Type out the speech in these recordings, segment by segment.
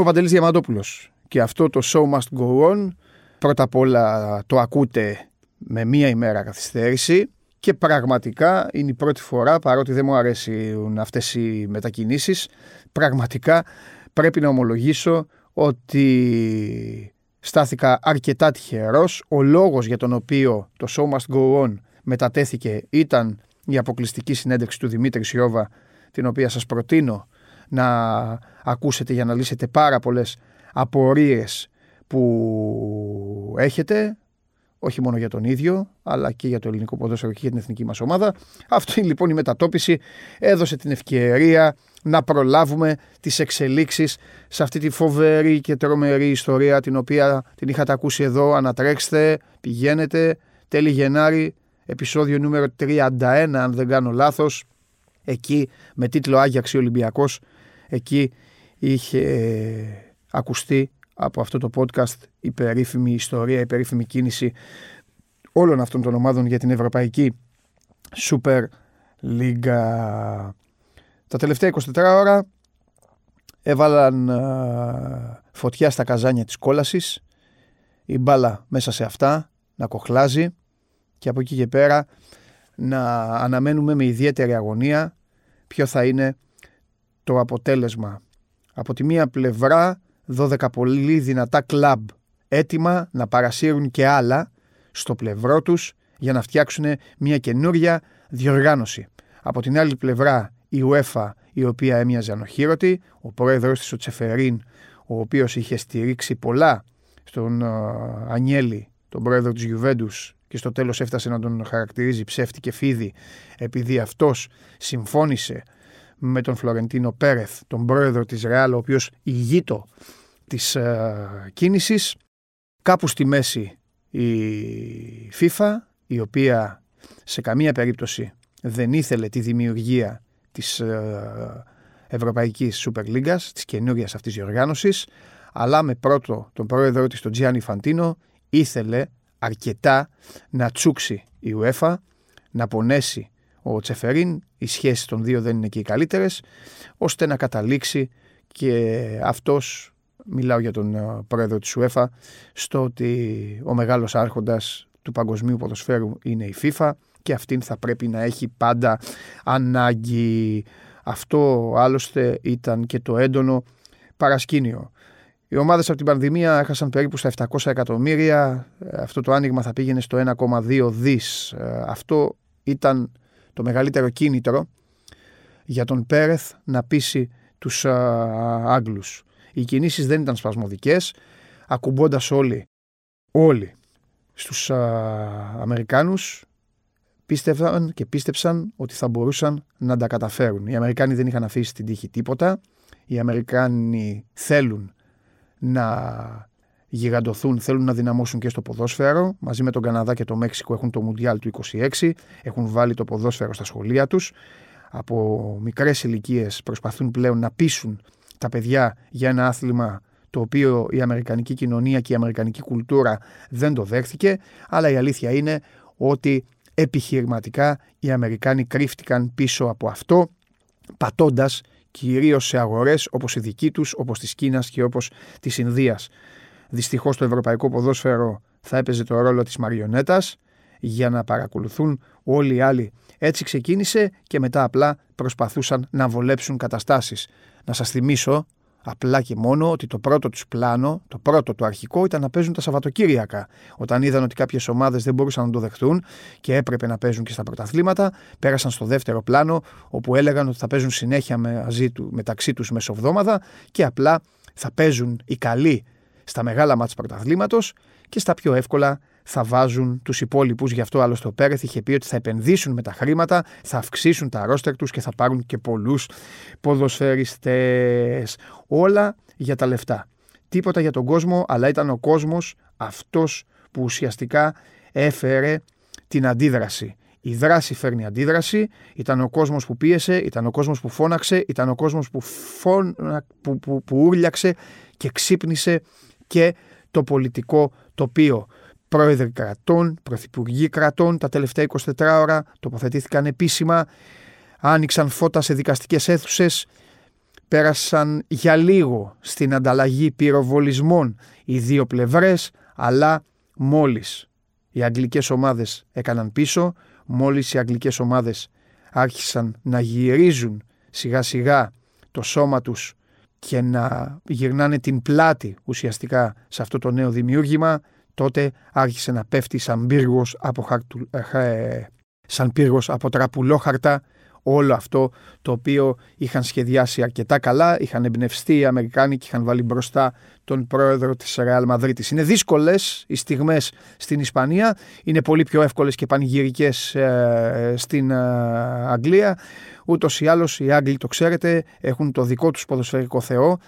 Είμαι ο Παντελής Διαμαντόπουλος και αυτό το show must go on. Πρώτα απ' όλα το ακούτε με μία ημέρα καθυστέρηση και πραγματικά είναι η πρώτη φορά παρότι δεν μου αρέσουν αυτές οι μετακινήσεις πραγματικά πρέπει να ομολογήσω ότι στάθηκα αρκετά τυχερός. Ο λόγος για τον οποίο το show must go on μετατέθηκε ήταν η αποκλειστική συνέντευξη του Δημήτρη Σιώβα την οποία σας προτείνω να ακούσετε για να λύσετε πάρα πολλές απορίες που έχετε όχι μόνο για τον ίδιο, αλλά και για το ελληνικό ποδόσφαιρο και για την εθνική μας ομάδα. Αυτή λοιπόν η μετατόπιση έδωσε την ευκαιρία να προλάβουμε τις εξελίξεις σε αυτή τη φοβερή και τρομερή ιστορία την οποία την είχατε ακούσει εδώ. Ανατρέξτε, πηγαίνετε, τέλη Γενάρη, επεισόδιο νούμερο 31 αν δεν κάνω λάθος. Εκεί με τίτλο Άγιαξη Ολυμπιακός, εκεί είχε ακουστεί από αυτό το podcast η περίφημη ιστορία, η περίφημη κίνηση όλων αυτών των ομάδων για την Ευρωπαϊκή Super League. Τα τελευταία 24 ώρα έβαλαν φωτιά στα καζάνια της κόλασης, η μπάλα μέσα σε αυτά να κοχλάζει και από εκεί και πέρα να αναμένουμε με ιδιαίτερη αγωνία ποιο θα είναι το αποτέλεσμα. Από τη μία πλευρά 12 πολύ δυνατά κλαμπ έτοιμα να παρασύρουν και άλλα στο πλευρό τους για να φτιάξουν μια καινούρια διοργάνωση. Από την άλλη πλευρά η UEFA η οποία έμοιαζε ανοχήρωτη, ο πρόεδρος της ο Τσεφερίν ο οποίος είχε στηρίξει πολλά στον uh, Ανιέλη, τον πρόεδρο της Γιουβέντους και στο τέλος έφτασε να τον χαρακτηρίζει ψεύτη και φίδι επειδή αυτός συμφώνησε με τον Φλωρεντίνο Πέρεθ, τον πρόεδρο της Ρεάλ, ο οποίος ηγείτο της ε, κίνησης. Κάπου στη μέση η FIFA, η οποία σε καμία περίπτωση δεν ήθελε τη δημιουργία της ε, Ευρωπαϊκής Super League, της καινούριας αυτής διοργάνωσης, αλλά με πρώτο τον πρόεδρο της, τον Τζιάννη Φαντίνο, ήθελε αρκετά να τσούξει η UEFA, να πονέσει ο Τσεφερίν, οι σχέσεις των δύο δεν είναι και οι καλύτερες, ώστε να καταλήξει και αυτός μιλάω για τον ε, πρόεδρο της UEFA, στο ότι ο μεγάλος άρχοντας του παγκοσμίου ποδοσφαίρου είναι η FIFA και αυτήν θα πρέπει να έχει πάντα ανάγκη. Αυτό άλλωστε ήταν και το έντονο παρασκήνιο. Οι ομάδες από την πανδημία έχασαν περίπου στα 700 εκατομμύρια. Αυτό το άνοιγμα θα πήγαινε στο 1,2 δις. Ε, αυτό ήταν το μεγαλύτερο κίνητρο για τον Πέρεθ να πείσει τους ε, Άγγλους. Οι κινήσεις δεν ήταν σπασμωδικές, ακουμπώντας όλοι, όλοι στους α, Αμερικάνους πίστευαν και πίστεψαν ότι θα μπορούσαν να τα καταφέρουν. Οι Αμερικάνοι δεν είχαν αφήσει την τύχη τίποτα. Οι Αμερικάνοι θέλουν να γιγαντωθούν, θέλουν να δυναμώσουν και στο ποδόσφαιρο. Μαζί με τον Καναδά και το Μέξικο έχουν το Μουντιάλ του 26, έχουν βάλει το ποδόσφαιρο στα σχολεία τους. Από μικρές ηλικίες προσπαθούν πλέον να πείσουν τα παιδιά για ένα άθλημα το οποίο η αμερικανική κοινωνία και η αμερικανική κουλτούρα δεν το δέχθηκε, αλλά η αλήθεια είναι ότι επιχειρηματικά οι Αμερικάνοι κρύφτηκαν πίσω από αυτό, πατώντας κυρίως σε αγορές όπως η δική τους, όπως της Κίνας και όπως της Ινδίας. Δυστυχώς το ευρωπαϊκό ποδόσφαιρο θα έπαιζε το ρόλο της μαριονέτας για να παρακολουθούν όλοι οι άλλοι. Έτσι ξεκίνησε και μετά απλά προσπαθούσαν να βολέψουν καταστάσεις. Να σας θυμίσω απλά και μόνο ότι το πρώτο τους πλάνο, το πρώτο το αρχικό ήταν να παίζουν τα Σαββατοκύριακα. Όταν είδαν ότι κάποιες ομάδες δεν μπορούσαν να το δεχτούν και έπρεπε να παίζουν και στα πρωταθλήματα, πέρασαν στο δεύτερο πλάνο όπου έλεγαν ότι θα παίζουν συνέχεια μαζί του, μεταξύ τους μεσοβδόμαδα και απλά θα παίζουν οι καλοί στα μεγάλα μάτς πρωταθλήματος και στα πιο εύκολα θα βάζουν τους υπόλοιπους. Γι' αυτό άλλωστε ο Πέρεθ είχε πει ότι θα επενδύσουν με τα χρήματα, θα αυξήσουν τα ρόστερ τους και θα πάρουν και πολλούς ποδοσφαιριστές. Όλα για τα λεφτά. Τίποτα για τον κόσμο, αλλά ήταν ο κόσμος αυτός που ουσιαστικά έφερε την αντίδραση. Η δράση φέρνει αντίδραση. Ήταν ο κόσμος που πίεσε, ήταν ο κόσμος που φώναξε, ήταν ο κόσμος που, φώνα, που, που, που ούρλιαξε και ξύπνησε και το πολιτικό τοπίο. Πρόεδροι κρατών, πρωθυπουργοί κρατών τα τελευταία 24 ώρα τοποθετήθηκαν επίσημα, άνοιξαν φώτα σε δικαστικές αίθουσες, πέρασαν για λίγο στην ανταλλαγή πυροβολισμών οι δύο πλευρές, αλλά μόλις οι αγγλικές ομάδες έκαναν πίσω, μόλις οι αγγλικές ομάδες άρχισαν να γυρίζουν σιγά σιγά το σώμα τους και να γυρνάνε την πλάτη ουσιαστικά σε αυτό το νέο δημιούργημα, τότε άρχισε να πέφτει σαν πύργος από, χαρτου, ε, σαν πύργος από τραπουλόχαρτα όλο αυτό το οποίο είχαν σχεδιάσει αρκετά καλά, είχαν εμπνευστεί οι Αμερικάνοι και είχαν βάλει μπροστά τον πρόεδρο της Ρεάλ Μαδρίτης. Είναι δύσκολες οι στιγμές στην Ισπανία, είναι πολύ πιο εύκολες και πανηγυρικές ε, στην ε, Αγγλία. Ούτως ή άλλως οι Άγγλοι το ξέρετε έχουν το δικό τους ποδοσφαιρικό θεό,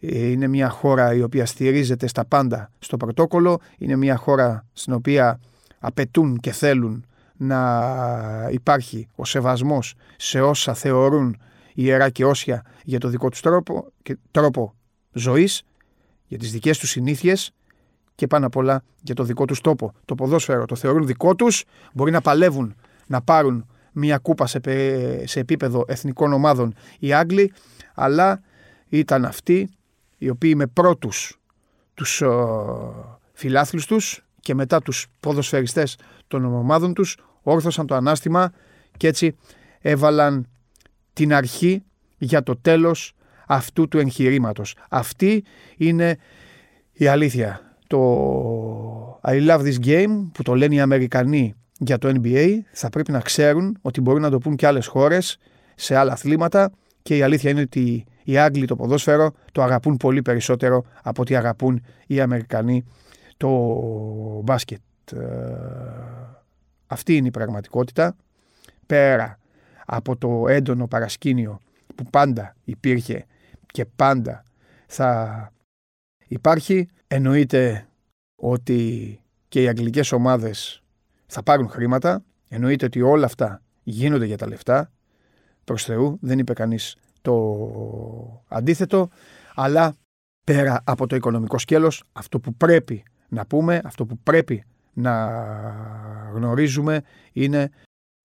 είναι μια χώρα η οποία στηρίζεται στα πάντα στο πρωτόκολλο, είναι μια χώρα στην οποία απαιτούν και θέλουν να υπάρχει ο σεβασμός σε όσα θεωρούν ιερά και όσια για το δικό τους τρόπο, και τρόπο ζωής, για τις δικές τους συνήθειες και πάνω απ' όλα για το δικό τους τόπο. Το ποδόσφαιρο το θεωρούν δικό τους, μπορεί να παλεύουν να πάρουν μια κούπα σε, σε επίπεδο εθνικών ομάδων οι Άγγλοι, αλλά ήταν αυτοί οι οποίοι με πρώτους τους φιλάθλους τους και μετά τους ποδοσφαιριστές των ομάδων τους όρθωσαν το ανάστημα και έτσι έβαλαν την αρχή για το τέλος αυτού του εγχειρήματος. Αυτή είναι η αλήθεια. Το I love this game που το λένε οι Αμερικανοί για το NBA θα πρέπει να ξέρουν ότι μπορούν να το πούν και άλλες χώρες σε άλλα αθλήματα και η αλήθεια είναι ότι οι Άγγλοι το ποδόσφαιρο το αγαπούν πολύ περισσότερο από ότι αγαπούν οι Αμερικανοί το μπάσκετ. Ε, αυτή είναι η πραγματικότητα. Πέρα από το έντονο παρασκήνιο που πάντα υπήρχε και πάντα θα υπάρχει, εννοείται ότι και οι αγγλικές ομάδες θα πάρουν χρήματα, εννοείται ότι όλα αυτά γίνονται για τα λεφτά, προς Θεού, δεν είπε κανείς το αντίθετο, αλλά πέρα από το οικονομικό σκέλος, αυτό που πρέπει να πούμε, αυτό που πρέπει να γνωρίζουμε είναι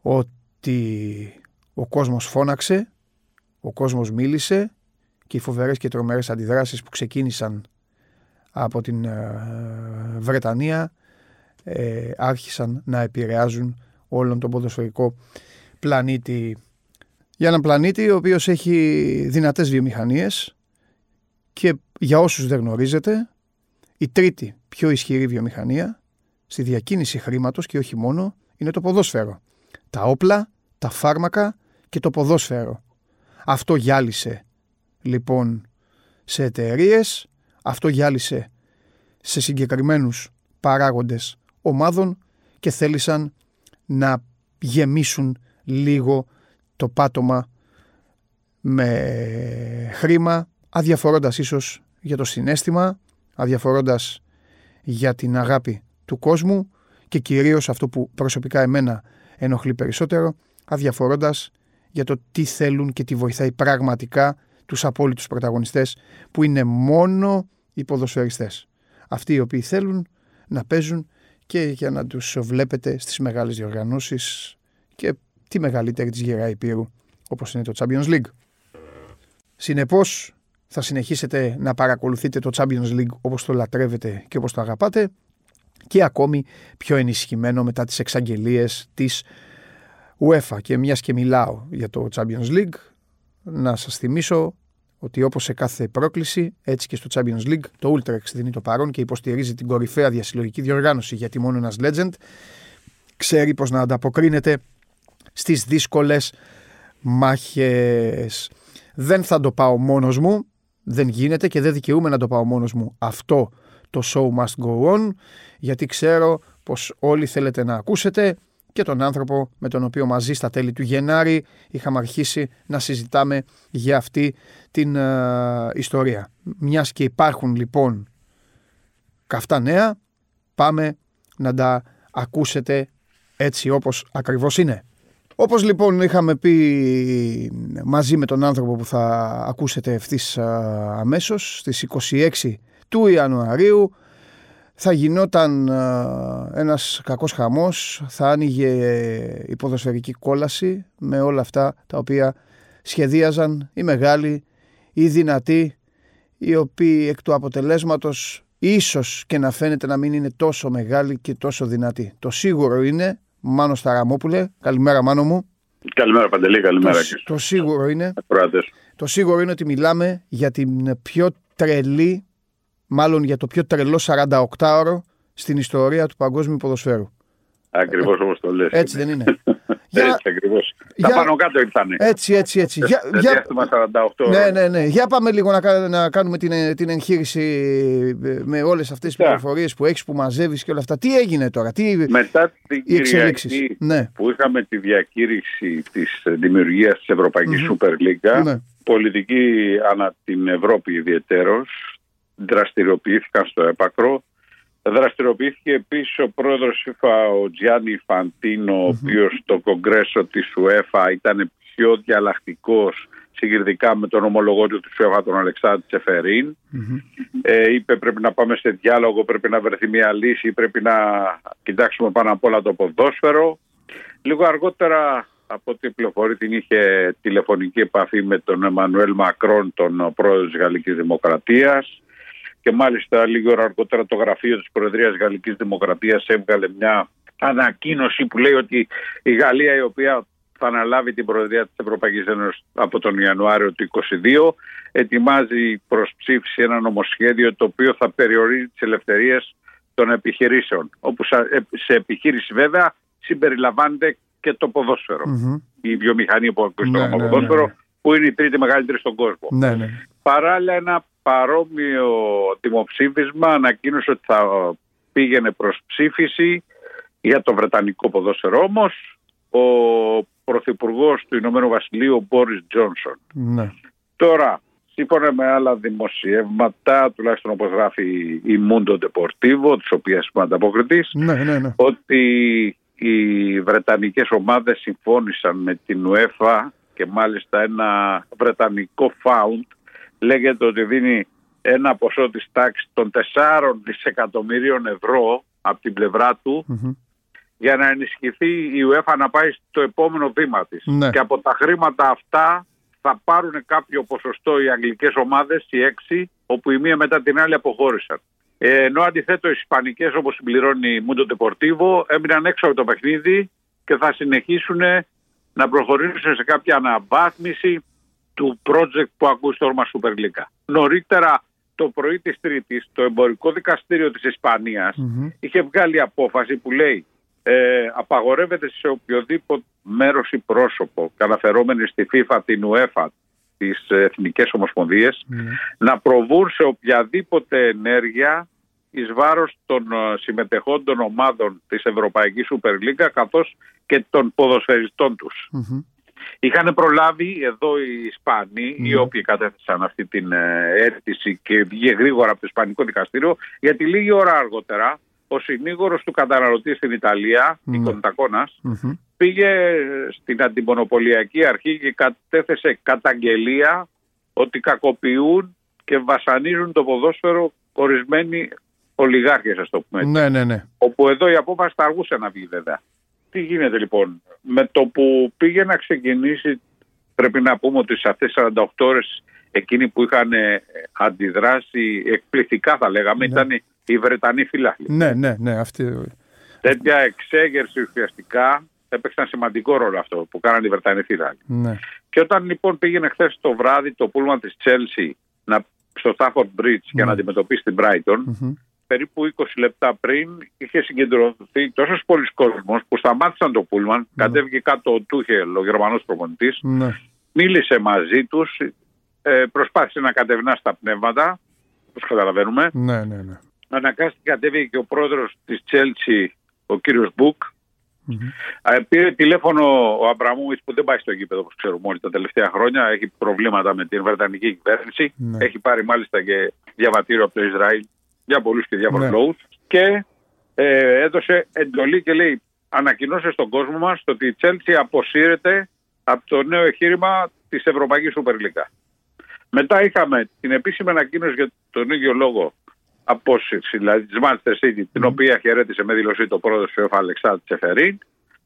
ότι ο κόσμος φώναξε, ο κόσμος μίλησε και οι φοβερές και τρομερές αντιδράσεις που ξεκίνησαν από την ε, Βρετανία ε, άρχισαν να επηρεάζουν όλον τον ποδοσφαιρικό πλανήτη. Για έναν πλανήτη ο οποίος έχει δυνατές βιομηχανίες και για όσους δεν γνωρίζετε η τρίτη πιο ισχυρή βιομηχανία στη διακίνηση χρήματος και όχι μόνο είναι το ποδόσφαιρο. Τα όπλα, τα φάρμακα και το ποδόσφαιρο. Αυτό γυάλισε λοιπόν σε εταιρείες, αυτό γυάλισε σε συγκεκριμένους παράγοντες ομάδων και θέλησαν να γεμίσουν λίγο το πάτωμα με χρήμα, αδιαφορώντας ίσως για το συνέστημα, αδιαφορώντας για την αγάπη του κόσμου και κυρίως αυτό που προσωπικά εμένα ενοχλεί περισσότερο, αδιαφορώντας για το τι θέλουν και τι βοηθάει πραγματικά τους απόλυτους πρωταγωνιστές που είναι μόνο οι ποδοσφαιριστές. Αυτοί οι οποίοι θέλουν να παίζουν και για να τους βλέπετε στις μεγάλες διοργανώσεις και τη μεγαλύτερη της γερά υπήρου όπως είναι το Champions League. Συνεπώς θα συνεχίσετε να παρακολουθείτε το Champions League όπως το λατρεύετε και όπως το αγαπάτε και ακόμη πιο ενισχυμένο μετά τις εξαγγελίες της UEFA. Και μιας και μιλάω για το Champions League να σας θυμίσω ότι όπως σε κάθε πρόκληση έτσι και στο Champions League το Ultrex δίνει το παρόν και υποστηρίζει την κορυφαία διασυλλογική διοργάνωση γιατί μόνο ένας legend ξέρει πως να ανταποκρίνεται στις δύσκολες μάχες. Δεν θα το πάω μόνος μου, δεν γίνεται και δεν δικαιούμαι να το πάω μόνος μου. Αυτό το show must go on γιατί ξέρω πως όλοι θέλετε να ακούσετε και τον άνθρωπο με τον οποίο μαζί στα τέλη του Γενάρη είχαμε αρχίσει να συζητάμε για αυτή την ε, ιστορία. Μιας και υπάρχουν λοιπόν καυτά νέα, πάμε να τα ακούσετε έτσι όπως ακριβώς είναι. Όπως λοιπόν είχαμε πει μαζί με τον άνθρωπο που θα ακούσετε ευθύς ε, αμέσως στις 26 του Ιανουαρίου θα γινόταν ένας κακός χαμός, θα άνοιγε η ποδοσφαιρική κόλαση με όλα αυτά τα οποία σχεδίαζαν οι μεγάλοι, ή δυνατοί, οι οποίοι εκ του αποτελέσματος ίσως και να φαίνεται να μην είναι τόσο μεγάλοι και τόσο δυνατοί. Το σίγουρο είναι, Μάνο Σταραμόπουλε, καλημέρα Μάνο μου. Καλημέρα Παντελή, καλημέρα. Το, το σίγουρο είναι, το σίγουρο είναι ότι μιλάμε για την πιο τρελή, μάλλον για το πιο τρελό 48ωρο στην ιστορία του παγκόσμιου ποδοσφαίρου. Ακριβώς όπως το λες. Έτσι δεν είναι. για... Έτσι ακριβώ. Για... Τα πάνω κάτω ήρθαν. Έτσι, έτσι, έτσι. Για... για... 48 Ναι, ναι, ναι. Για πάμε λίγο να, να κάνουμε την, την εγχείρηση ε, με όλες αυτές τις πληροφορίες που έχεις, που μαζεύεις και όλα αυτά. Τι έγινε τώρα, τι Μετά την Κυριακή ναι. που είχαμε τη διακήρυξη της δημιουργίας της Ευρωπαϊκής mm-hmm. Super League, ναι. πολιτικοί ανά την Ευρώπη ιδιαιτέρως δραστηριοποιήθηκαν στο έπακρο Δραστηριοποιήθηκε επίσης ο πρόεδρος FIFA, ο Τζιάννη Φαντίνο, ο οποίος στο κογκρέσο της UEFA ήταν πιο διαλλακτικός συγκριτικά με τον ομολογό του UEFA, τον Αλεξάνδρου Τσεφερίν. Ε, είπε πρέπει να πάμε σε διάλογο, πρέπει να βρεθεί μια λύση, πρέπει να κοιτάξουμε πάνω απ' όλα το ποδόσφαιρο. Λίγο αργότερα από ό,τι πληροφορεί την είχε τηλεφωνική επαφή με τον Εμμανουέλ Μακρόν, τον πρόεδρο της Γαλλικής Δημοκρατίας και μάλιστα λίγο αργότερα το γραφείο της Προεδρίας Γαλλικής Δημοκρατίας έβγαλε μια ανακοίνωση που λέει ότι η Γαλλία η οποία θα αναλάβει την Προεδρία της Ευρωπαϊκής Ένωσης από τον Ιανουάριο του 2022 ετοιμάζει προς ψήφιση ένα νομοσχέδιο το οποίο θα περιορίζει τις ελευθερίες των επιχειρήσεων όπου σε επιχείρηση βέβαια συμπεριλαμβάνεται και το ποδοσφαιρο η βιομηχανία που ακούει στο ναι, ναι, ποδόσφαιρο ναι, που είναι η τρίτη μεγαλύτερη στον κόσμο. Παράλληλα ένα παρόμοιο δημοψήφισμα ανακοίνωσε ότι θα πήγαινε προς ψήφιση για το Βρετανικό ποδόσφαιρο όμως ο Πρωθυπουργός του Ηνωμένου Βασιλείου, ο Μπόρις Τζόνσον. Ναι. Τώρα, σύμφωνα με άλλα δημοσιεύματα, τουλάχιστον όπως γράφει η Mundo Deportivo, της οποίας είμαι ανταποκριτής, ναι, ναι, ναι. ότι οι Βρετανικές ομάδες συμφώνησαν με την UEFA και μάλιστα ένα Βρετανικό φάουντ λέγεται ότι δίνει ένα ποσό της τάξης των 4 δισεκατομμυρίων ευρώ από την πλευρά του για να ενισχυθεί η UEFA να πάει στο επόμενο βήμα της. Ναι. Και από τα χρήματα αυτά θα πάρουν κάποιο ποσοστό οι αγγλικές ομάδες, οι έξι, όπου η μία μετά την άλλη αποχώρησαν. Ε, ενώ αντιθέτω οι Ισπανικές όπως συμπληρώνει η Mundo Deportivo έμειναν έξω από το παιχνίδι και θα συνεχίσουν να προχωρήσουν σε κάποια αναβάθμιση του project που ακούει στο όνομα Super League. Νωρίτερα το πρωί της Τρίτης το εμπορικό δικαστήριο της ισπανιας είχε βγάλει απόφαση που λέει ε, απαγορεύεται σε οποιοδήποτε μέρος ή πρόσωπο καταφερόμενοι στη FIFA, την UEFA, τις εθνικές να προβούν σε οποιαδήποτε ενέργεια εις βάρος των ε, συμμετεχόντων ομάδων της Ευρωπαϊκής Super League καθώς και των ποδοσφαιριστών τους. Είχαν προλάβει εδώ οι Ισπανοί, οι οποίοι κατέθεσαν αυτή την ε, αίτηση και βγήκε γρήγορα από το Ισπανικό δικαστήριο, γιατί λίγη ώρα αργότερα ο συνήγορος του καταναλωτή στην Ιταλία, mm. η κοντακονας πήγε στην αντιμονοπολιακή αρχή και κατέθεσε καταγγελία ότι κακοποιούν και βασανίζουν το ποδόσφαιρο ορισμένοι ολιγάρχες, ας το πούμε. Ναι, ναι, ναι. Όπου εδώ η απόφαση θα αργούσε να βγει βέβαια. Τι γίνεται λοιπόν, με το που πήγε να ξεκινήσει, πρέπει να πούμε ότι σε αυτές τις 48 ώρες εκείνοι που είχαν ε, αντιδράσει εκπληκτικά θα λέγαμε, ναι. ήταν οι Βρετανοί φυλάχοι. Ναι, ναι, ναι. Αυτή... Τέτοια εξέγερση ουσιαστικά έπαιξαν σημαντικό ρόλο αυτό που κάνανε οι Βρετανοί φυλάχοι. Ναι. Και όταν λοιπόν πήγαινε χθες το βράδυ το πούλμα της Τσέλσι στο Stafford Bridge για να αντιμετωπίσει την Brighton, περίπου 20 λεπτά πριν είχε συγκεντρωθεί τόσος πολλοί κόσμος που σταμάτησαν το πούλμαν, mm. κατέβηκε κάτω ο Τούχελ, ο Γερμανός προπονητής, ναι. μίλησε μαζί τους, ε, προσπάθησε να κατευνά στα πνεύματα, όπως καταλαβαίνουμε. Ναι, ναι, ναι. Αναγκάστηκε κατέβηκε και ο πρόεδρος της Τσέλτσι, ο κύριος Μπουκ, Mm-hmm. Πήρε τηλέφωνο ο Αμπραμούης που δεν πάει στο γήπεδο όπως ξέρουμε όλοι τα τελευταία χρόνια. Έχει προβλήματα με την Βρετανική κυβέρνηση. Ναι. Έχει πάρει μάλιστα και διαβατήριο από το Ισραήλ για πολλούς και διάφορους ναι. λόγους. Και ε, έδωσε εντολή και λέει: Ανακοινώσε στον κόσμο μας ότι η Τσέλτσι αποσύρεται από το νέο εγχείρημα της Ευρωπαϊκής Σούπερ League. Μετά είχαμε την επίσημη ανακοίνωση για τον ίδιο λόγο απόσυρση, δηλαδή της Manchester City, την οποία χαιρέτησε με δηλωσή το πρόεδρος του UEFA Αλεξάνδρου Τσεφερίν.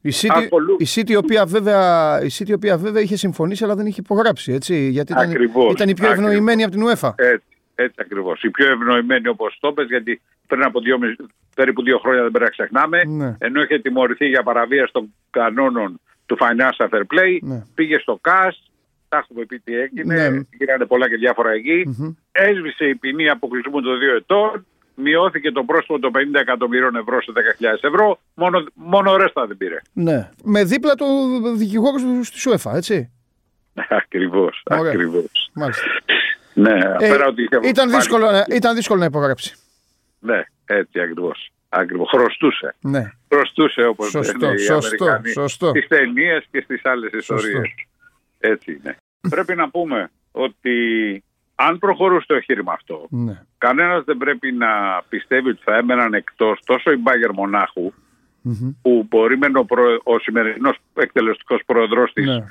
Η City, η City, η οποία βέβαια, η City, η οποία βέβαια είχε συμφωνήσει αλλά δεν είχε υπογράψει, έτσι, γιατί ήταν, ήταν η πιο ευνοημένη από την UEFA. Έτσι, έτσι ακριβώς. Η πιο ευνοημένη όπως το πες, γιατί πριν από δύο, περίπου δύο χρόνια δεν πρέπει να ξεχνάμε, ναι. ενώ είχε τιμωρηθεί για παραβίαση των κανόνων του Financial Fair Play, ναι. πήγε στο ΚΑΣ, τα έχουμε πει τι έγινε, ναι. γίνανε πολλά και διάφορα εκεί, mm-hmm. έσβησε η ποινή αποκλεισμού των δύο ετών, μειώθηκε το πρόστιμο των 50 εκατομμυρίων ευρώ σε 10.000 ευρώ, μόνο, μόνο ρέστα δεν πήρε. Ναι. Με δίπλα το δικηγόρο του στη ΣΟΕΦΑ, έτσι. Ακριβώς. Ακριβώς. Ναι, ε, ότι ήταν, δύσκολο, ήταν δύσκολο να υπογράψει. Ναι, έτσι ακριβώς. Ακριβώς. Χρωστούσε. Ναι. Χρωστούσε όπως λένε οι σωστό, Αμερικανοί σωστό. στις ταινίες και στις άλλες ιστορίες. Έτσι είναι. Πρέπει να πούμε ότι αν προχωρούσε το εγχείρημα αυτό, ναι. κανένας δεν πρέπει να πιστεύει ότι θα έμεναν εκτός τόσο η Μπάγκερ που μπορεί με ο, ο σημερινός εκτελεστικός πρόεδρος της, ναι.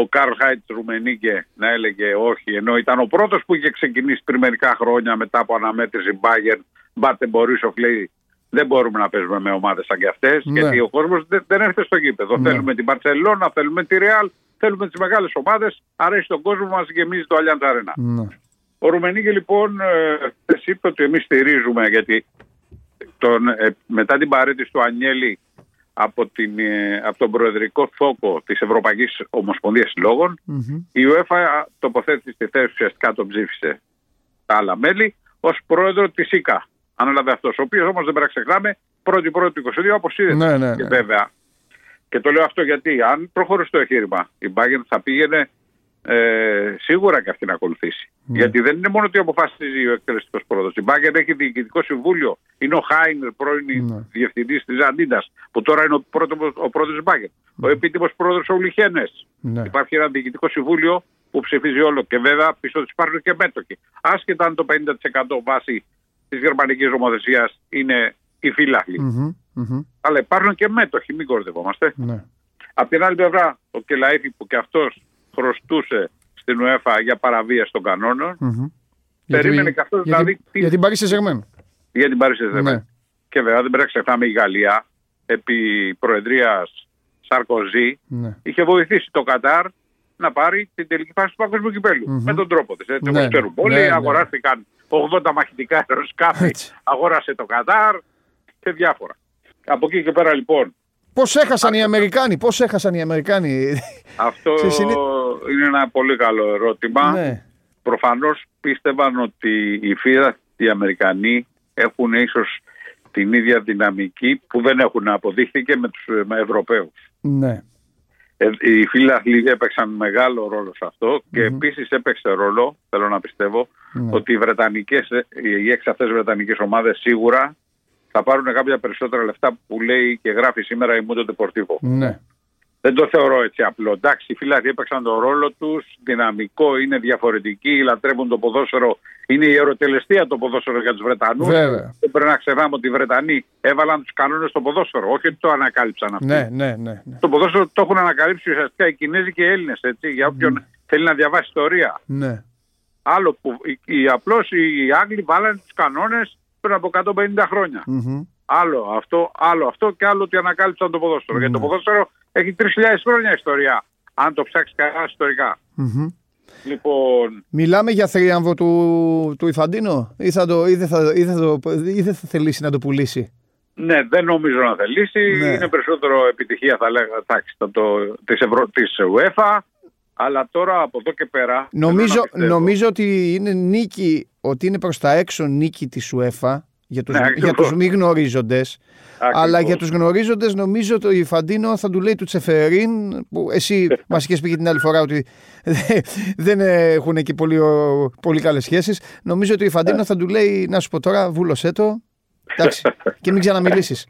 Ο Καρλ Χάιτς Ρουμενίγκε, να έλεγε όχι, ενώ ήταν ο πρώτος που είχε ξεκινήσει πριν μερικά χρόνια μετά από αναμέτρηση Μπάγκερ. Μπάτε Μπορίσοφ λέει δεν μπορούμε να παίζουμε με ομάδες σαν και αυτές, ναι. γιατί ο κόσμος δεν, δεν έρχεται στο γήπεδο. Ναι. Θέλουμε την Παρσελώνα, θέλουμε τη Ρεάλ, θέλουμε τις μεγάλες ομάδες. Αρέσει τον κόσμο μας γεμίζει το Allianz Arena. Ναι. Ο Ρουμενίκη λοιπόν ε, είπε ότι εμείς στηρίζουμε γιατί τον, ε, μετά την παρέτηση του Ανιέλη από, την, ε, από τον προεδρικό θόκο της Ευρωπαϊκής Ομοσπονδίας η UEFA τοποθέτησε στη θέση ουσιαστικά τον ψήφισε τα άλλα μέλη ως πρόεδρο της ΙΚΑ. Ανέλαβε αυτός, ο οποίος όμως δεν πρέπει να ξεχνάμε πρώτη πρώτη του 22 αποσύρεται. Ναι, ναι, ναι. Και βέβαια. Και το λέω αυτό γιατί αν προχωρήσει το εγχείρημα η Μπάγκεν θα πήγαινε ε, σίγουρα και αυτή να ακολουθήσει. Ναι. Γιατί δεν είναι μόνο ότι αποφασίζει ο εκτελεστικός πρόεδρο. Η Μπάγκερ έχει διοικητικό συμβούλιο. Είναι ο Χάινερ, πρώην ναι. διευθυντής της Αντίντα, που τώρα είναι ο, πρώτο, ο πρόεδρο της Μπάγκερ. Ναι. Ο επίτιμος πρόεδρο ο Λιχένες. Ναι. Υπάρχει ένα διοικητικό συμβούλιο που ψηφίζει όλο. Και βέβαια πίσω του υπάρχουν και μέτοχοι. Άσχετα αν το 50% βάση της γερμανικής νομοθεσίας είναι οι φύλαχλοι. Mm-hmm, mm-hmm. Αλλά υπάρχουν και μέτοχοι, μην κορδευόμαστε. Ναι. Απ' την άλλη πλευρά, ο Κελαίδη που και αυτός χρωστούσε στην UEFA για παραβίαση των κανόνων. Mm-hmm. Περίμενε και αυτός να δει. Για την Παρίσι Ζεγμέν. Για την Παρίσι Ζεγμέν. Ναι. Και βέβαια δεν πρέπει να ξεχνάμε η Γαλλία επί προεδρίας Σαρκοζή ναι. είχε βοηθήσει το Κατάρ να πάρει την τελική φάση του παγκοσμίου κυπέλου. Mm-hmm. Με τον τρόπο της. Έτσι, ναι. όπως ξέρουν όλοι, ναι, ναι. αγοράστηκαν 80 μαχητικά αεροσκάφη, αγόρασε το Κατάρ και διάφορα. Από εκεί και πέρα λοιπόν Πώς έχασαν οι Αμερικάνοι, πώς έχασαν οι Αμερικάνοι; Αυτό είναι ένα πολύ καλό ερώτημα. Ναι. Προφανώς πίστευαν ότι οι φύρα, οι Αμερικανοί έχουν ίσως την ίδια δυναμική που δεν έχουν αποδείχθηκε με τους με Ευρωπαίους. Ναι. Ε, οι φίλοι έπαιξαν μεγάλο ρόλο σε αυτό και mm-hmm. επίσης έπαιξε ρόλο, θέλω να πιστεύω, ναι. ότι οι, βρετανικές, οι έξι αυτές βρετανικές ομάδες σίγουρα θα πάρουν κάποια περισσότερα λεφτά που λέει και γράφει σήμερα η Μούντο Τεπορτίβο. Ναι. Δεν το θεωρώ έτσι απλό. Εντάξει, οι φίλοι έπαιξαν τον ρόλο τους. Δυναμικό, είναι διαφορετικοί, λατρεύουν το ποδόσφαιρο. Είναι η αεροτελεστία το ποδόσφαιρο για τους Βρετανούς. Δεν πρέπει να ξεχνάμε ότι οι Βρετανοί έβαλαν τους κανόνες στο ποδόσφαιρο. Όχι ότι το ανακάλυψαν αυτό. Ναι, ναι, ναι, ναι. Το ποδόσφαιρο το έχουν ανακαλύψει ουσιαστικά οι Κινέζοι και οι Έλληνες. Για όποιον ναι. θέλει να διαβάσει ιστορία. Ναι. Άλλο που απλώς οι Άγγλοι βάλανε τους κανόνες πριν από 150 χρόνια. Mm-hmm. Άλλο αυτό, άλλο αυτό και άλλο ότι ανακάλυψαν το ποδόσφαιρο. Mm-hmm. Γιατί το ποδόσφαιρο έχει 3.000 χρόνια ιστορία, αν το ψάξει καλά ιστορικά. Mm-hmm. Λοιπόν... Μιλάμε για θρίαμβο του, του Ιφαντίνο ή, θα το, ή, δεν θα, ή, θα το, ή δεν θα θελήσει να το πουλήσει; Ναι, δεν νομίζω να θελήσει. Ναι. Είναι περισσότερο επιτυχία θα λέγα τάξη, το, το, της, Ευρω... της UEFA. Αλλά τώρα από εδώ και πέρα. Νομίζω, νομίζω ότι είναι νίκη, ότι είναι προς τα έξω νίκη της UEFA για τους, ναι, για τους μη γνωρίζοντες. Αλλά για τους γνωρίζοντες νομίζω ότι η Φαντίνο θα του λέει του Τσεφερίν που εσύ μας είχες πει την άλλη φορά ότι δεν έχουν εκεί πολύ, πολύ καλές σχέσεις. Νομίζω ότι η Φαντίνο ναι. θα του λέει να σου πω τώρα βούλωσέ το εντάξει, και μην ξαναμιλήσεις.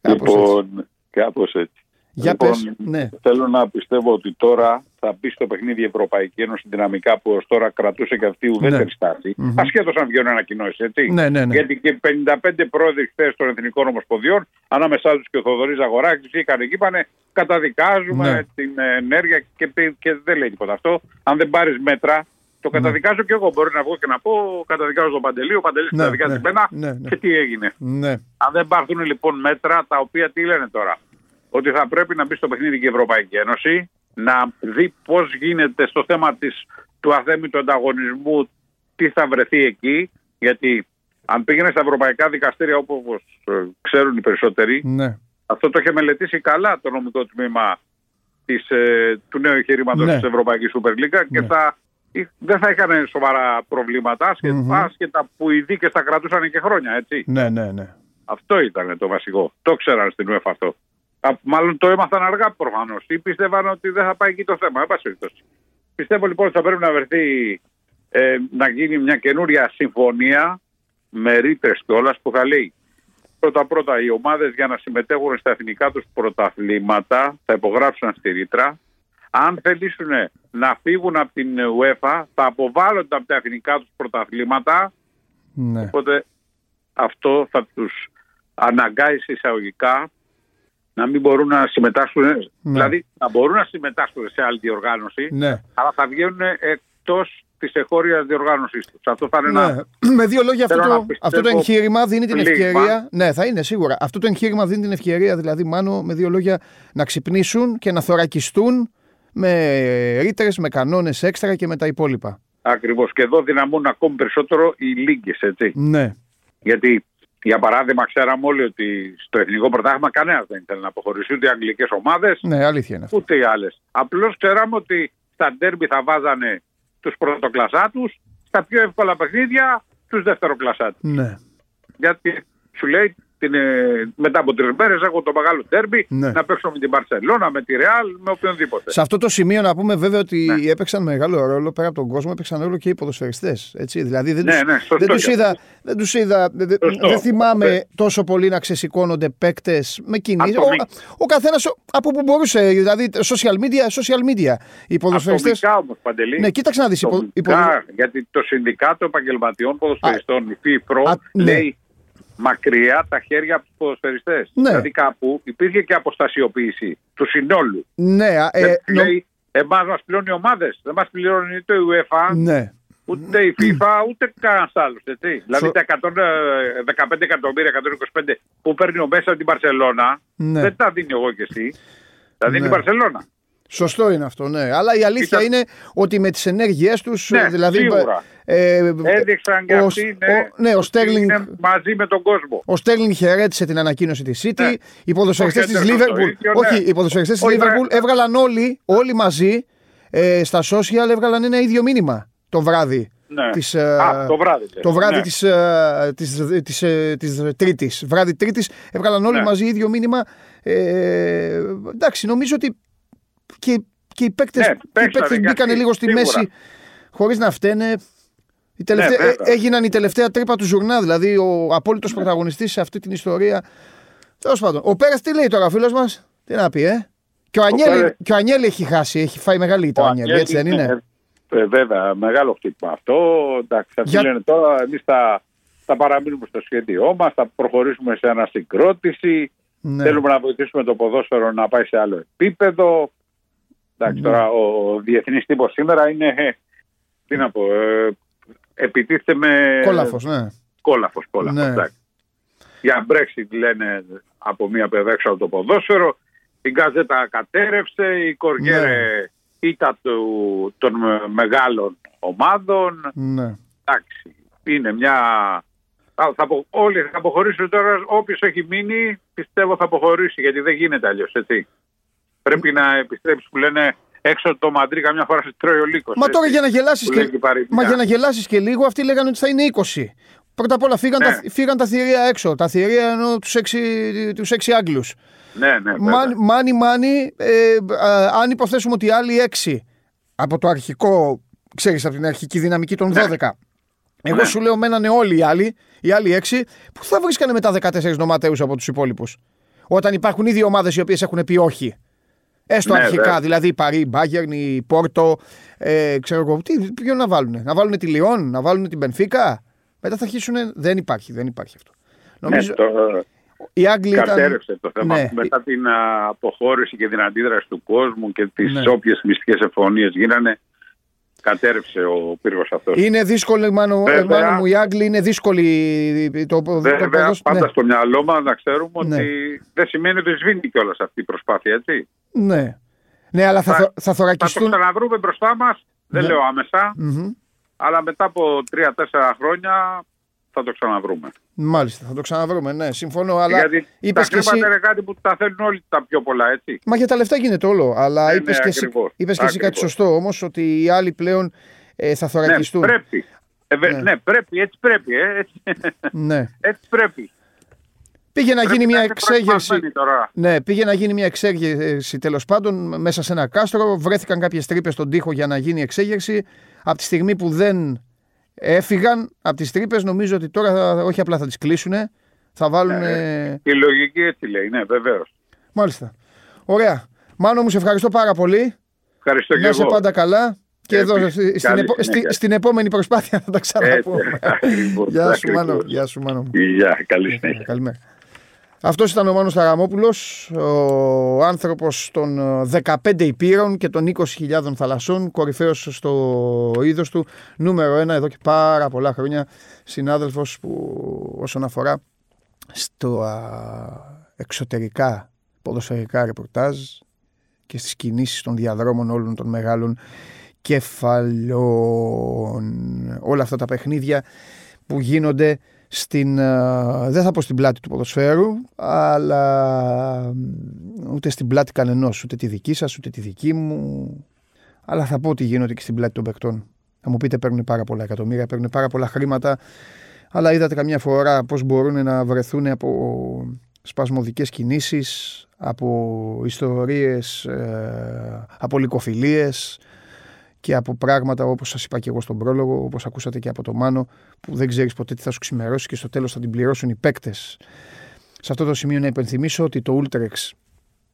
Λοιπόν, κάπως έτσι. Για λοιπόν, πες, ναι. Θέλω να πιστεύω ότι τώρα θα μπει στο παιχνίδι η Ευρωπαϊκή Ένωση δυναμικά που ως τώρα κρατούσε και αυτή η ουδέτερη ναι. στάση. Mm-hmm. Ασχέτω αν βγαίνουν ανακοινώσεις, έτσι. Ναι, ναι, ναι. Γιατί και 55 πρόεδροι χθες των Εθνικών Ομοσπονδιών, ανάμεσά τους και ο Θοδωρής Αγοράκη, βγήκαν εκεί, είπανε καταδικάζουμε ναι. την ενέργεια και, και δεν λέει τίποτα αυτό. Αν δεν πάρεις μέτρα, το ναι. καταδικάζω και εγώ. Μπορεί να βγω και να πω καταδικάζω τον Παντελή, ο Παντελής ναι, καταδικάζει ναι, μένα ναι, ναι. και τι έγινε. Ναι. Αν δεν πάρθουν λοιπόν μέτρα τα οποία τι λένε τώρα; Ότι θα πρέπει να μπει στο παιχνίδι και η Ευρωπαϊκή Ένωση, να δει πώς γίνεται στο θέμα της, του αθέμητου ανταγωνισμού, τι θα βρεθεί εκεί, γιατί αν πήγαινε στα ευρωπαϊκά δικαστήρια όπως ε, ξέρουν οι περισσότεροι, ναι. αυτό το είχε μελετήσει καλά το νομικό τμήμα της, ε, του νέου εγχειρήματος ναι. της Ευρωπαϊκής Σούπερ Λίγκα και ναι. θα, δεν θα είχαν σοβαρά προβλήματα, άσχετα, που οι δίκες τα κρατούσαν και χρόνια, έτσι. Ναι, ναι, ναι. Αυτό ήταν το βασικό. Το ξέραν στην UEFA αυτό. Μάλλον το έμαθαν αργά προφανώς. Ή πίστευαν ότι δεν θα πάει εκεί το θέμα. Πιστεύω λοιπόν ότι θα πρέπει να βρεθεί ε, να γίνει μια καινούρια συμφωνία με ρήτρες κιόλας που θα λέει πρώτα-πρώτα οι ομάδες για να συμμετέχουν στα εθνικά τους πρωταθλήματα θα υπογράψουν στη ρήτρα. Αν θελήσουν να φύγουν από την UEFA θα αποβάλλονται από τα εθνικά τους πρωταθλήματα. Ναι. Οπότε αυτό θα τους αναγκάει εισαγωγικά να μην μπορούν να συμμετάσχουν, ναι. δηλαδή να μπορούν να συμμετάσχουν σε άλλη διοργάνωση, ναι. αλλά θα βγαίνουν εκτός της εγχώρια διοργάνωσή τους. Αυτό θα είναι ναι. Με δύο λόγια, αυτό το, αυτό το εγχείρημα δίνει την ευκαιρία. Ναι, θα είναι σίγουρα. Αυτό το εγχείρημα δίνει την ευκαιρία, δηλαδή, μάλλον με δύο λόγια, να ξυπνήσουν και να θωρακιστούν με ρήτερε, με κανόνες έξτρα και με τα υπόλοιπα. Ακριβώς. Και εδώ δυναμούν ακόμη περισσότερο οι λίγκες, έτσι. Ναι. Γιατί, για παράδειγμα, ξέραμε όλοι ότι στο εθνικό πρωτάθλημα κανένας δεν ήθελε να αποχωρήσει ούτε οι αγγλικές ομάδες. Ναι, αλήθεια είναι αυτό. Ούτε οι άλλες. Απλώς ξέραμε ότι στα ντέρμπι θα βάζανε τους πρωτοκλασσά του, στα πιο εύκολα παιχνίδια τους δευτεροκλασσά του. Ναι. Γιατί σου λέει την, ε, μετά από τρεις μέρες έχω το μεγάλο τέρμπι ναι. να παίξω με την Παρσελώνα, με τη Ρεάλ, με οποιονδήποτε. Σε αυτό το σημείο να πούμε βέβαια ότι ναι. έπαιξαν μεγάλο ρόλο πέρα από τον κόσμο, έπαιξαν ρόλο και οι ποδοσφαιριστές. Δηλαδή δεν ναι, τους, ναι, δεν τους είδα, δεν, τους είδα δεν, δεν θυμάμαι ναι. τόσο πολύ να ξεσηκώνονται παίκτες με κινήσεις. Ο, ο καθένας από που μπορούσε, δηλαδή social media, social media. Οι ποδοσφαιριστέ. Ατομικά όμως, Παντελή. Ναι, κοίταξε να δεις. Γιατί το Συνδικάτο Επαγγελματιών Ποδοσφαιριστών, η FIFRO, λέει μακριά τα χέρια από τους ποδοσφαιριστές. Ναι. Δηλαδή κάπου υπήρχε και αποστασιοποίηση του συνόλου. Ναι, ε, λέει, εμάς μας πληρώνει οι ομάδες. Δεν μας πληρώνει ούτε η UEFA, ναι. ούτε η FIFA, ούτε κανένας άλλος. Δηλαδή τα 115 εκατομμύρια, 125 που παίρνει ο μέσα από την Παρσελώνα, ναι. δεν τα δίνει εγώ και εσύ. Τα δίνει η Παρσελώνα. Σωστό είναι αυτό, ναι. Αλλά η αλήθεια είναι ότι με τις ενέργειές τους. Ναι, δηλαδή, σίγουρα. Ε, Έδειξαν και αυτοί ναι, ο, ναι, ο Στέρλινγκ, μαζί με τον κόσμο. Ο Στέρλινγκ χαιρέτησε την ανακοίνωση της City. Ναι. Οι ποδοσφαιριστές της Λίβερπουλ. Όχι, οι ποδοσφαιριστές της Λίβερπουλ έβγαλαν όλοι, όλοι μαζί ε, στα social έβγαλαν ένα ίδιο μήνυμα το βράδυ. Ναι. Της, ε, Α, το βράδυ. Το βράδυ ναι. της, ε, της, της, ε, της, Τρίτης. Βράδυ Τρίτης έβγαλαν όλοι ναι. μαζί ίδιο μήνυμα. Ε, εντάξει, νομίζω ότι και, και οι παίκτες ναι, μπήκαν λίγο στη μέση χωρίς να φταίνε. Η τελευταία, ναι, έγιναν η τελευταία τρύπα του ζουρνά, δηλαδή ο απόλυτος ναι. πρωταγωνιστής σε αυτή την ιστορία. Τέλος πάντων. Ο Πέρας τι λέει τώρα, φίλος μας, τι να πει, ε; Και ο, Ανιέλη, και ο Ανιέλη έχει χάσει, έχει φάει μεγάλη ήττα ο Ανιέλη, έτσι δεν είναι; Ε, βέβαια, μεγάλο χτύπημα αυτό. Εντάξει, θα Για... λένε τώρα, εμείς θα, θα παραμείνουμε στο σχέδιό μας, θα προχωρήσουμε σε ανασυγκρότηση. Ναι. Θέλουμε να βοηθήσουμε το ποδόσφαιρο να πάει σε άλλο επίπεδο. Εντάξει, ναι. τώρα ο διεθνής τύπος σήμερα είναι. Τι να πω, ε, επιτίθεται με. Κόλαφος, ναι. Κόλαφος, κόλαφος. Ναι. Για Brexit λένε από μία παιδέξα από το ποδόσφαιρο. Η Γκαζέτα κατέρευσε, η Κοριέρε ναι. ήταν του, των μεγάλων ομάδων. Ναι. Εντάξει, είναι μια. Θα, θα, όλοι θα αποχωρήσουν τώρα. Όποιος έχει μείνει, πιστεύω θα αποχωρήσει γιατί δεν γίνεται αλλιώς. Πρέπει να επιστρέψεις που λένε έξω το Μαντρί καμιά φορά σε τρώει ο λύκος. Μα τώρα για να γελάσεις και, μα για να γελάσεις και λίγο, αυτοί λέγανε ότι θα είναι 20. Πρώτα απ' όλα φύγαν, ναι. τα, φύγαν τα θηρία έξω. Τα θηρία εννοώ τους έξι, τους έξι Άγγλους. Ναι, ναι. Μάνι, μάνι, ε, αν υποθέσουμε ότι οι άλλοι έξι από το αρχικό, ξέρεις, από την αρχική δυναμική των 12. Ναι. Εγώ ναι. σου λέω μένανε όλοι οι άλλοι, οι άλλοι έξι, που θα βρίσκανε μετά 14 νοματέους από τους υπόλοιπους. Όταν υπάρχουν ήδη ομάδες οι οποίες έχουν πει όχι. Έστω ναι, αρχικά, δηλαδή η Παρή, η Μπάγκερν, η Πόρτο, ε, ξέρω εγώ, τι, ποιο να βάλουν. Να βάλουν τη Λιόν, να βάλουν την Πενφύκα. Μετά θα αρχίσουν. Δεν υπάρχει, δεν υπάρχει αυτό. Ναι, Νομίζω, το... Οι Άγγλοι Κατέρευσε το θέμα ναι. μετά την αποχώρηση και την αντίδραση του κόσμου και τις ναι. όποιες μυστικές εφωνίε γίνανε. κατέρευσε ο πύργος αυτός. Είναι δύσκολο, μάλλον, μάλλον μου οι Άγγλοι είναι δύσκολοι το, Βέβαια, το πάντα ναι. στο μυαλό μας να ξέρουμε ναι. ότι δεν σημαίνει ότι σβήνει κιόλας αυτή η προσπάθεια, έτσι. Ναι. Ναι, αλλά θα, θα, θα θωρακιστούν. Θα το ξαναβρούμε μπροστά μας, δεν ναι. λέω αλλά μετά από τρία-τέσσερα χρόνια θα το ξαναβρούμε. Μάλιστα, θα το ξαναβρούμε, ναι, συμφωνώ. Αλλά Γιατί είπες τα χρήματα είναι κάτι που τα θέλουν όλοι τα πιο πολλά, έτσι. Μα για τα λεφτά γίνεται όλο. Αλλά ναι, είπες, ναι, και, εσύ, είπες και εσύ κάτι σωστό όμως, ότι οι άλλοι πλέον ε, θα θωρακιστούν. Ναι, πρέπει. Ε, ναι. ναι. πρέπει, έτσι πρέπει. Ε, έτσι. Ναι. έτσι πρέπει. Πήγε να γίνει μια εξέγερση. Ναι, πήγε να γίνει μια εξέγερση τέλος πάντων μέσα σε ένα κάστρο. Βρέθηκαν κάποιες τρύπες στον τοίχο για να γίνει εξέγερση. Από τη στιγμή που δεν Έφυγαν από τις τρύπες. Νομίζω ότι τώρα θα, όχι απλά θα τις κλείσουν, θα βάλουν. Ναι, η λογική έτσι λέει, ναι, βεβαίως. Μάλιστα. Ωραία. Μάνο μου, σε ευχαριστώ πάρα πολύ. Ευχαριστώ και Να είσαι πάντα καλά. Και εδώ στην, επο, στην επόμενη προσπάθεια θα τα ξαναπούμε. Γεια σου Μάνο. Γεια σου Μάνο. Γεια, καλή συνέχεια. Καλημέρα. Αυτός ήταν ο Μάνος Ταραμόπουλος, ο άνθρωπος των 15 υπήρων και των 20.000 θαλασσών, κορυφαίος στο είδος του, νούμερο ένα εδώ και πάρα πολλά χρόνια, συνάδελφος που όσον αφορά στο εξωτερικά ποδοσφαιρικά ρεπορτάζ και στις κινήσεις των διαδρόμων όλων των μεγάλων κεφαλών. Όλα αυτά τα παιχνίδια που γίνονται στην, ε, δεν θα πω στην πλάτη του ποδοσφαίρου, αλλά ούτε στην πλάτη κανενός, ούτε τη δική σας, ούτε τη δική μου. Αλλά θα πω ότι γίνονται και στην πλάτη των παικτών. Θα μου πείτε παίρνουν πάρα πολλά εκατομμύρια, παίρνουν πάρα πολλά χρήματα. Αλλά είδατε καμιά φορά πώς μπορούν να βρεθούν από σπασμωδικές κινήσεις, από ιστορίες, ε, από λικοφιλίες, και από πράγματα όπως σας είπα και εγώ στον πρόλογο, όπως ακούσατε και από το Μάνο, που δεν ξέρεις ποτέ τι θα σου ξημερώσει και στο τέλος θα την πληρώσουν οι παίκτες. Σε αυτό το σημείο να υπενθυμίσω ότι το Ultrex,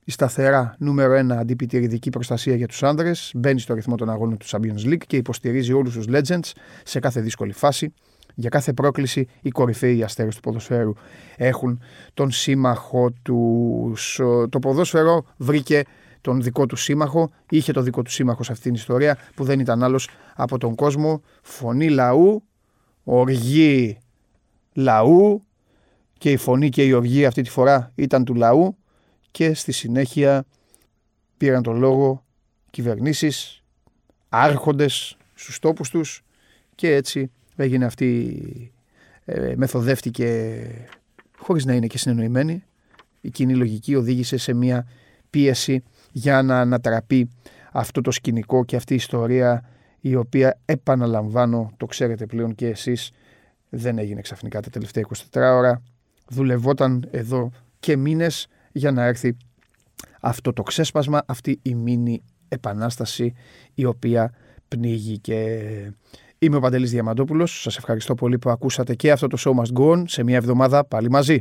η σταθερά νούμερο ένα αντιπιτηρητική προστασία για τους άνδρες, μπαίνει στο ρυθμό των αγώνων του Champions League και υποστηρίζει όλους τους legends σε κάθε δύσκολη φάση. Για κάθε πρόκληση οι κορυφαίοι αστέρες του ποδοσφαίρου έχουν τον σύμμαχό τους. Το ποδόσφαιρο βρήκε τον δικό του σύμμαχο, είχε το δικό του σύμμαχο σε αυτήν την ιστορία που δεν ήταν άλλος από τον κόσμο, φωνή λαού, οργή λαού. Και η φωνή και η οργή αυτή τη φορά ήταν του λαού. Και στη συνέχεια πήραν τον λόγο κυβερνήσεις, άρχοντες στους τόπους τους. Και έτσι έγινε αυτή, ε, μεθοδεύτηκε χωρίς να είναι και συνεννοημένη. Η κοινή λογική οδήγησε σε μια πίεση για να ανατραπεί αυτό το σκηνικό και αυτή η ιστορία η οποία επαναλαμβάνω, το ξέρετε πλέον και εσείς, δεν έγινε ξαφνικά τα τελευταία 24 ώρα. Δουλευόταν εδώ και μήνες για να έρθει αυτό το ξέσπασμα, αυτή η μίνι επανάσταση η οποία πνίγει και είμαι ο Παντελής Διαμαντόπουλος. Σας ευχαριστώ πολύ που ακούσατε και αυτό το Show Must Go On σε μια εβδομάδα πάλι μαζί.